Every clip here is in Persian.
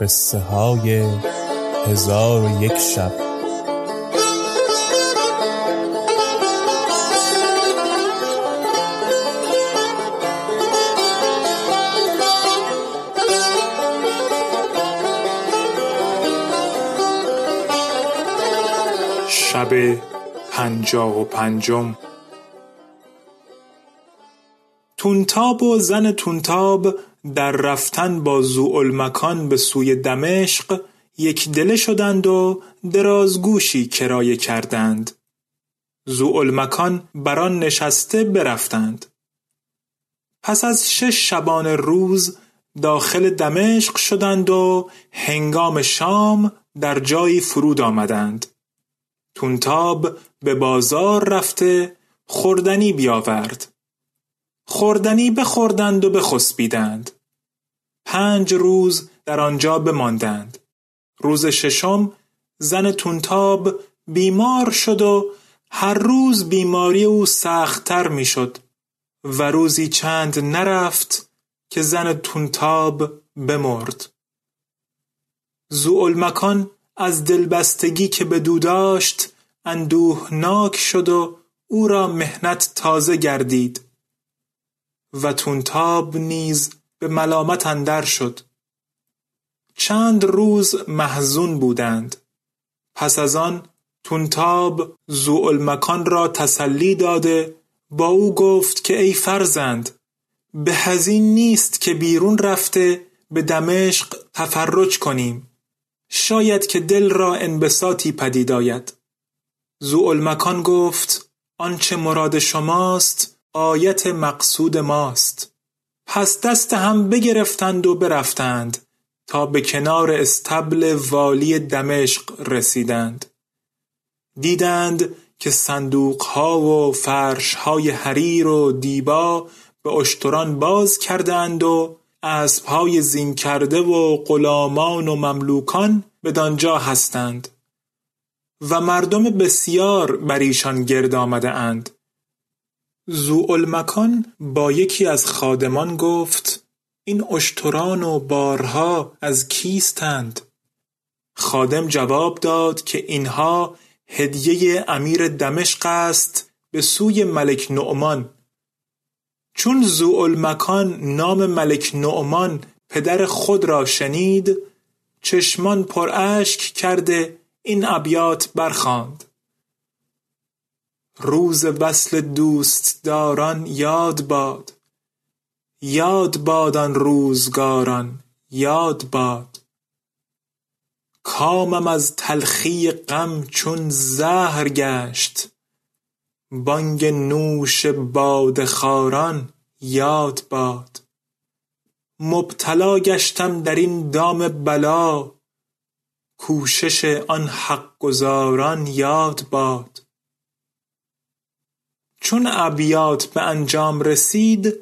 قصه های هزار و یک شب. شب پنجاه و پنجم. تونتاب و زن تونتاب در رفتن با زوالمکان به سوی دمشق یک دله شدند و درازگوشی کرایه کردند. زوالمکان بران نشسته برفتند. پس از شش شبان روز داخل دمشق شدند و هنگام شام در جایی فرود آمدند. تونتاب به بازار رفته خوردنی بیاورد. خوردنی بخوردند و بخسبیدند. پنج روز در آنجا بماندند. روز ششم زن تونتاب بیمار شد و هر روز بیماری او سختتر می‌شد و روزی چند نرفت که زن تونتاب بمرد. زوالمکان از دلبستگی که به دو داشت اندوهناک شد و او را مهنت تازه گردید و تونتاب نیز به ملامت اندر شد. چند روز محزون بودند. پس از آن تونتاب زوالمکان را تسلی داده با او گفت که ای فرزند به هزین نیست که بیرون رفته به دمشق تفرج کنیم. شاید که دل را انبساطی پدید آید. زوالمکان گفت آنچه مراد شماست آیت مقصود ماست. پس دست هم بگرفتند و برفتند تا به کنار استبل والی دمشق رسیدند. دیدند که صندوقها و فرشهای حریر و دیبا به اشتران باز کردند و اسبهای زین کرده و غلامان و مملوکان بدانجا هستند و مردم بسیار بر ایشان گرد آمده اند. زوالمکان با یکی از خادمان گفت این اشتران و بارها از کیستند؟ خادم جواب داد که اینها هدیه امیر دمشق است به سوی ملک نعمان. چون زوالمکان نام ملک نعمان پدر خود را شنید چشمان پر اشک کرده این ابیات برخواند روز وصل دوستداران یاد باد. یاد باد آن روزگاران یاد باد. کامم از تلخی غم چون زهر گشت. بانگ نوش باده خواران یاد باد. مبتلا گشتم در این دام بلا. کوشش آن حق گزاران یاد باد. چون ابیات به انجام رسید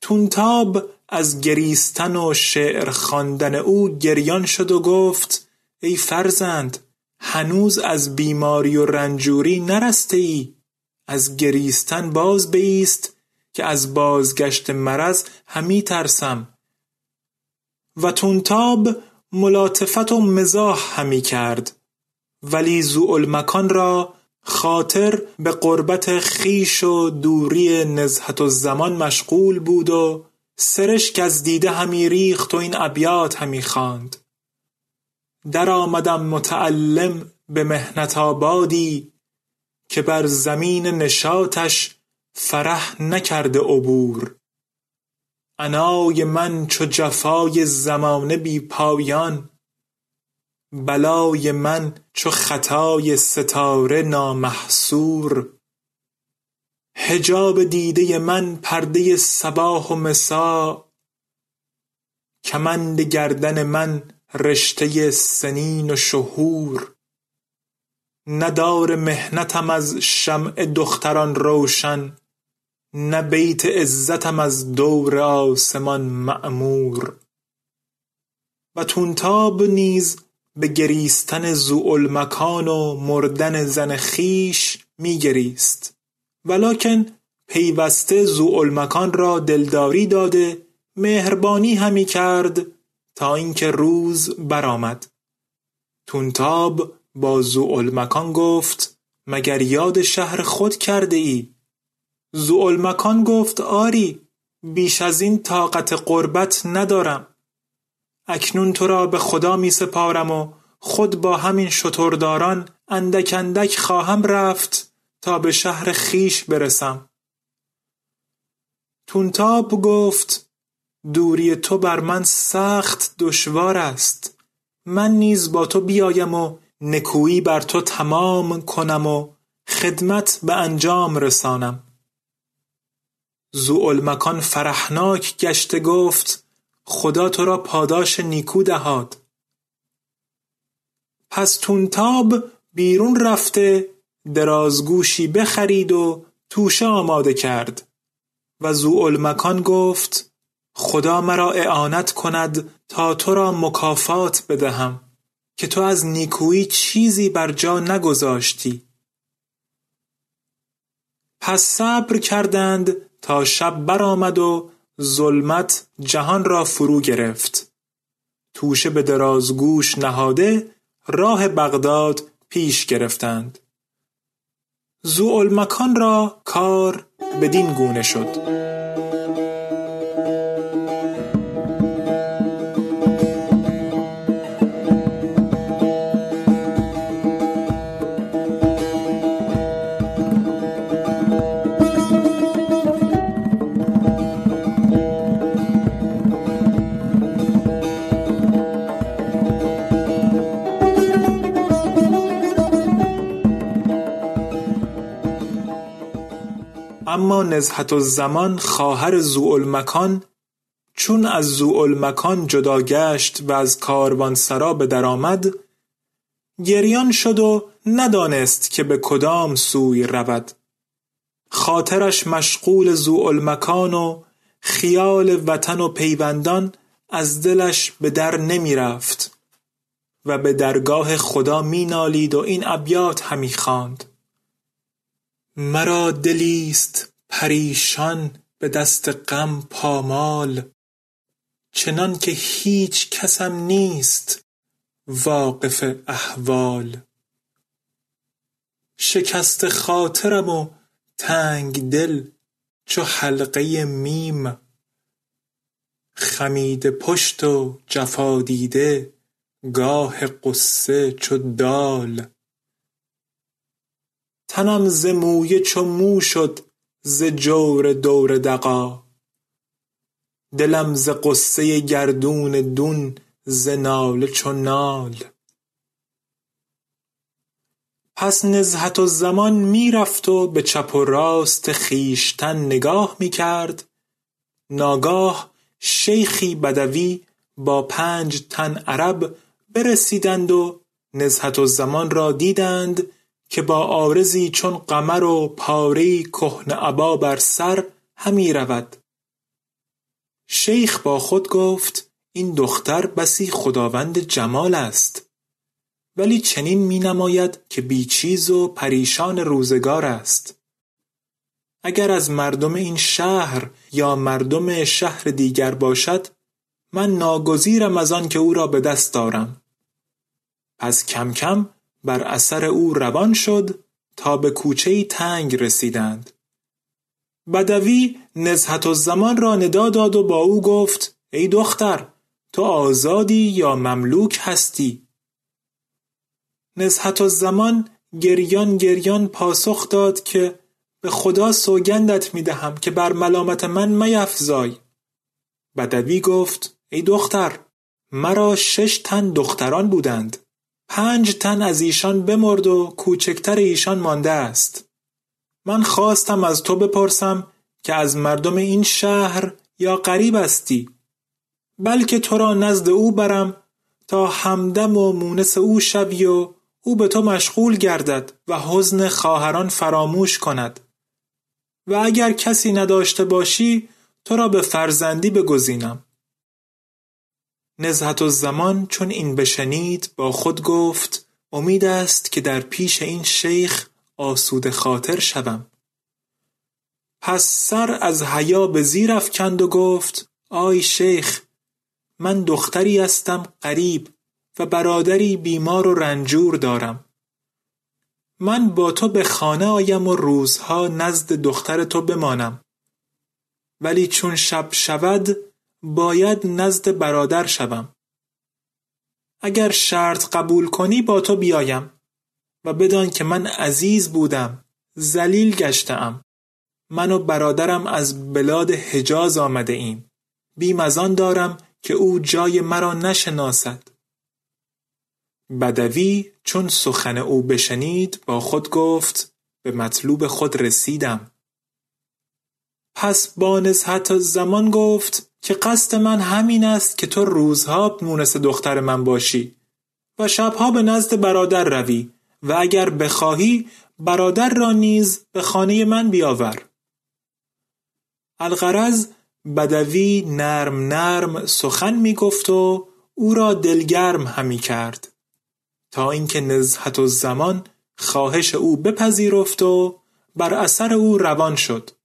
تونتاب از گریستن و شعر خواندن او گریان شد و گفت ای فرزند هنوز از بیماری و رنجوری نرسته ای از گریستن باز بیست که از بازگشت مرض همی ترسم. و تونتاب ملاطفت و مزاح همی کرد. ولی مکان را خاطر به قربت خیش و دوری نزهت زمان مشغول بود و سرشک از دیده همی ریخت و این ابیات همی خواند. در آمدم متعلم به مهنت آبادی که بر زمین نشاتش فرح نکرده عبور. عنای من چو جفای زمانه بی پایان بلای من چو خطای ستاره نامحصور. حجاب دیده من پرده صباح و مساء. کمند گردن من رشته سنین و شهور. ندار محنتم از شمع دختران روشن نه بیت عزتم از دور آسمان معمور و تونتاب نیز به گریستن مکان و مردن زن خیش میگریست. ولکن پیوسته مکان را دلداری داده مهربانی همی کرد تا اینکه روز برآمد. تونتاب با مکان گفت مگر یاد شهر خود کرده ای مکان گفت آری بیش از این طاقت قربت ندارم. اکنون تو را به خدا می سپارم و خود با همین شترداران اندک اندک خواهم رفت تا به شهر خیش برسم. تونتاب گفت دوری تو بر من سخت دشوار است. من نیز با تو بیایم و نکویی بر تو تمام کنم و خدمت به انجام رسانم. مکان فرحناک گشته گفت خدا تو را پاداش نیکو دهاد. پس تونتاب بیرون رفته درازگوشی بخرید و توشه آماده کرد. و مکان گفت خدا مرا اعانت کند تا تو را مکافات بدهم که تو از نیکویی چیزی بر جا نگذاشتی. پس صبر کردند تا شب برآمد و ظلمت جهان را فرو گرفت. توشه به درازگوش نهاده راه بغداد پیش گرفتند. زوالمکان را کار بدین گونه شد. نزهت الزمان خواهر ذوالمکان چون از ذوالمکان جدا گشت و از کاروانسرا به درآمد گریان شد و ندانست که به کدام سوی رود. خاطرش مشغول ذوالمکان و خیال وطن و پیوندان از دلش به در نمی رفت و به درگاه خدا می نالید و این ابیات همی خواند. مرا دلیست پریشان به دست غم پامال. چنان که هیچ کسم نیست واقف احوال. شکست خاطرم و تنگ دل چو حلقه میم. خمیده پشت و جفا دیده گاه قصه چو دال. تنم ز مویه چو مو شد ز جور دور دغا. دلم ز غصه گردون دون ز ناله چو نال. پس نزهت الزمان می رفت و به چپ و راست خویشتن نگاه می کرد. ناگاه شیخی بدوی با پنج تن عرب برسیدند و نزهت الزمان را دیدند. که با عارضی چون قمر و پاره کهنه ابا بر سر همی رود. شیخ با خود گفت این دختر بسی خداوند جمال است. ولی چنین می نماید که بیچیز و پریشان روزگار است. اگر از مردم این شهر یا مردم شهر دیگر باشد من ناگزیرم از آن که او را به دست دارم پس کم کم بر اثر او روان شد تا به کوچه تنگ رسیدند. بدوی نزهت و زمان را ندا داد و با او گفت ای دختر تو آزادی یا مملوک هستی؟ نزهت و زمان گریان گریان پاسخ داد که به خدا سوگندت می دهم که بر ملامت من میفزای بدوی گفت ای دختر مرا شش تن دختران بودند. پنج تن از ایشان بمرد و کوچکتر ایشان مانده است. من خواستم از تو بپرسم که از مردم این شهر یا غریب استی؟ بلکه تو را نزد او برم تا همدم و مونس او شوی و او به تو مشغول گردد و حزن خواهران فراموش کند. و اگر کسی نداشته باشی تو را به فرزندی بگزینم. نزهت زمان چون این بشنید با خود گفت امید است که در پیش این شیخ آسود خاطر شوم. پس سر از حیا به زیر افکند و گفت آی شیخ من دختری هستم قریب و برادری بیمار و رنجور دارم. من با تو به خانه آیم و روزها نزد دختر تو بمانم. ولی چون شب شود باید نزد برادر شوم. اگر شرط قبول کنی با تو بیایم و بدان که من عزیز بودم ذلیل گشتم من و برادرم از بلاد حجاز آمده ایم. بیم از دارم که او جای مرا نشناسد. بدوی چون سخن او بشنید با خود گفت به مطلوب خود رسیدم. پس با نزهت زمان گفت که قصد من همین است که تو روزها مونس دختر من باشی و شبها به نزد برادر روی و اگر بخواهی برادر را نیز به خانه من بیاور. الغرض بدوی نرم نرم سخن می گفت و او را دلگرم همی کرد. تا اینکه نزهت زمان خواهش او بپذیرفت و بر اثر او روان شد.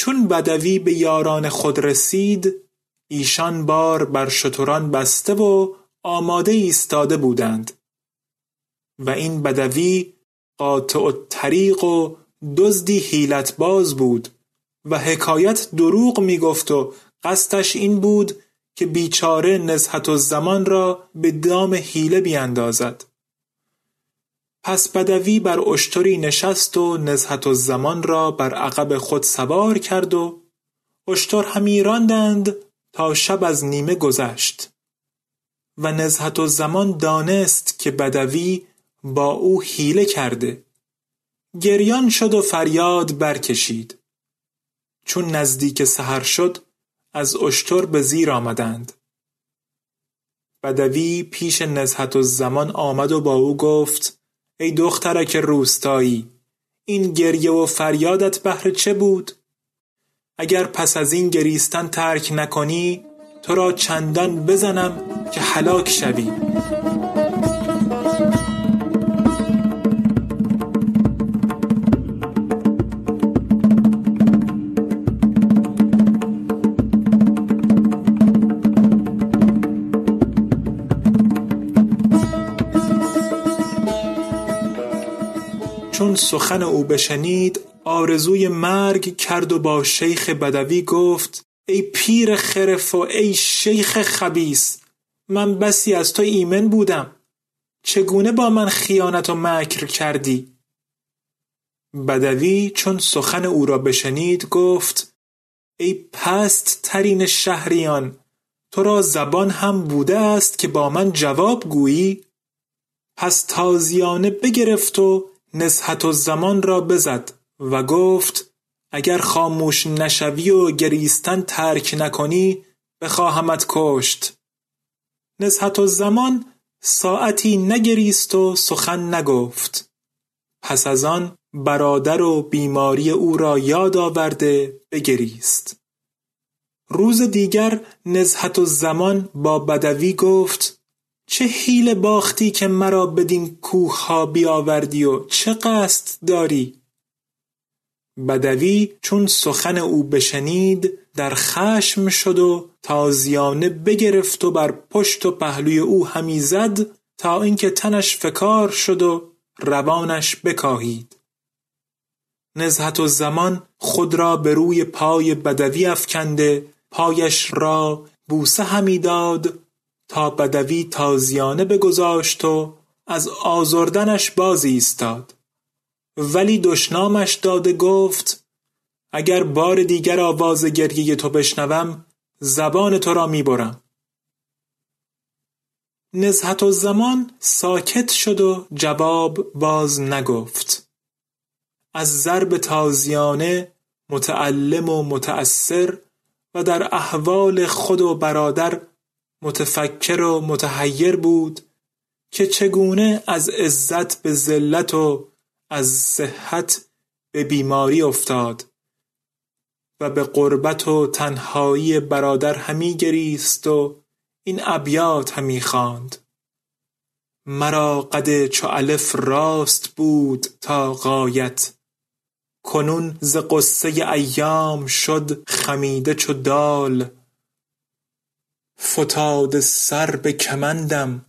چون بدوی به یاران خود رسید ایشان بار بر شتران بسته و آماده ایستاده بودند. و این بدوی قاطع طریق و دزدی حیلت باز بود و حکایت دروغ می گفت و قصدش این بود که بیچاره نزهت زمان را به دام حیله بیاندازد پس بدوی بر اشتری نشست و نزهت زمان را بر عقب خود سوار کرد و اشتر همی راندند تا شب از نیمه گذشت. و نزهت زمان دانست که بدوی با او حیله کرده. گریان شد و فریاد برکشید. چون نزدیک سحر شد از اشتر به زیر آمدند. بدوی پیش نزهت زمان آمد و با او گفت ای دخترک روستایی این گریه و فریادت بهر چه بود؟ اگر پس از این گریستن ترک نکنی تو را چندان بزنم که هلاک شوی. سخن او بشنید آرزوی مرگ کرد و با شیخ بدوی گفت ای پیر خرف و ای شیخ خبیس من بسی از تو ایمن بودم. چگونه با من خیانت و مکر کردی؟ بدوی چون سخن او را بشنید گفت ای پست ترین شهریان تو را زبان هم بوده است که با من جواب گویی؟ پس تازیانه بگرفت و نزهت زمان را بزد و گفت اگر خاموش نشوی و گریستن ترک نکنی بخواهمت کشت. نزهت زمان ساعتی نگریست و سخن نگفت. پس از آن برادر و بیماری او را یاد آورده بگریست. روز دیگر نزهت زمان با بدوی گفت چه حیل باختی که مرا بدین کوه ها بیاوردی و چه قصد داری؟ بدوی چون سخن او بشنید در خشم شد و تازیانه بگرفت و بر پشت و پهلوی او همی زد تا اینکه تنش فکار شد و روانش بکاهید. نزهت و زمان خود را به روی پای بدوی افکنده پایش را بوسه همی داد تا بدوی تازیانه بگذاشت و از آزردنش باز ایستاد. ولی دشنامش داده گفت اگر بار دیگر آواز گریه تو بشنوم زبان تو را می‌برم. نزهت و زمان ساکت شد و جواب باز نگفت. از ضرب تازیانه متعلم و متأثر و در احوال خود و برادر متفکر و متحیر بود که چگونه از عزت به ذلت و از صحت به بیماری افتاد و به قربت و تنهایی برادر همی گریست و این ابیات همی خواند. مرا قد چو الف راست بود تا غایت. کنون ز غصه ایام شد خمیده چو دال. فتاده سر به کمندم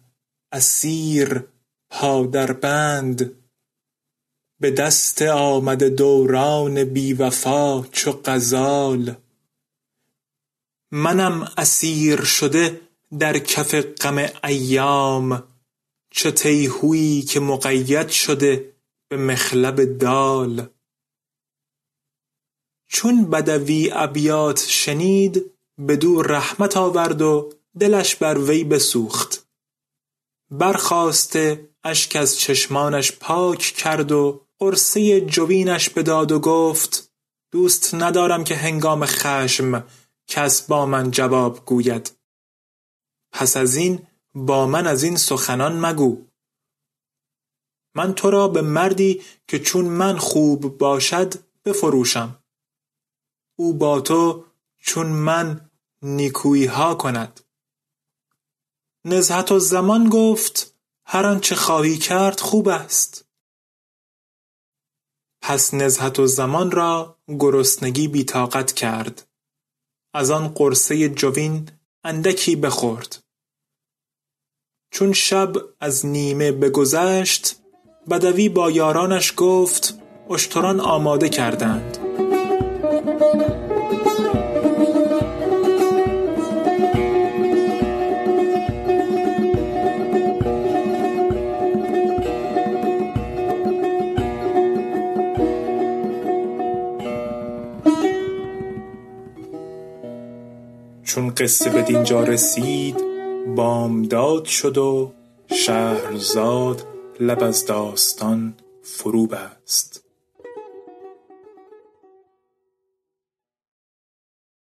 اسیر پا در بند به دست آمده دوران بی وفا چو غزال. منم اسیر شده در کف غم ایام چو تیهویی که مقید شده به مخلب دال. چون بدوی ابیات شنید بدو رحمت آورد و دلش بر وی بسوخت. برخاسته اشک از چشمانش پاک کرد و قرصه جوینش بداد و گفت دوست ندارم که هنگام خشم کس با من جواب گوید. پس از این با من از این سخنان مگو. من تو را به مردی که چون من خوب باشد بفروشم. او با تو چون من نیکویی ها کند. نزهت و زمان گفت هر آنچه خواهی کرد خوب است. پس نزهت و زمان را گرسنگی بیتاقت کرد. از آن قرصه جوین اندکی بخورد. چون شب از نیمه بگذشت بدوی با یارانش گفت اشتران آماده کردند. قصه به دینجا رسید بامداد شد و شهرزاد لب از داستان فرو بست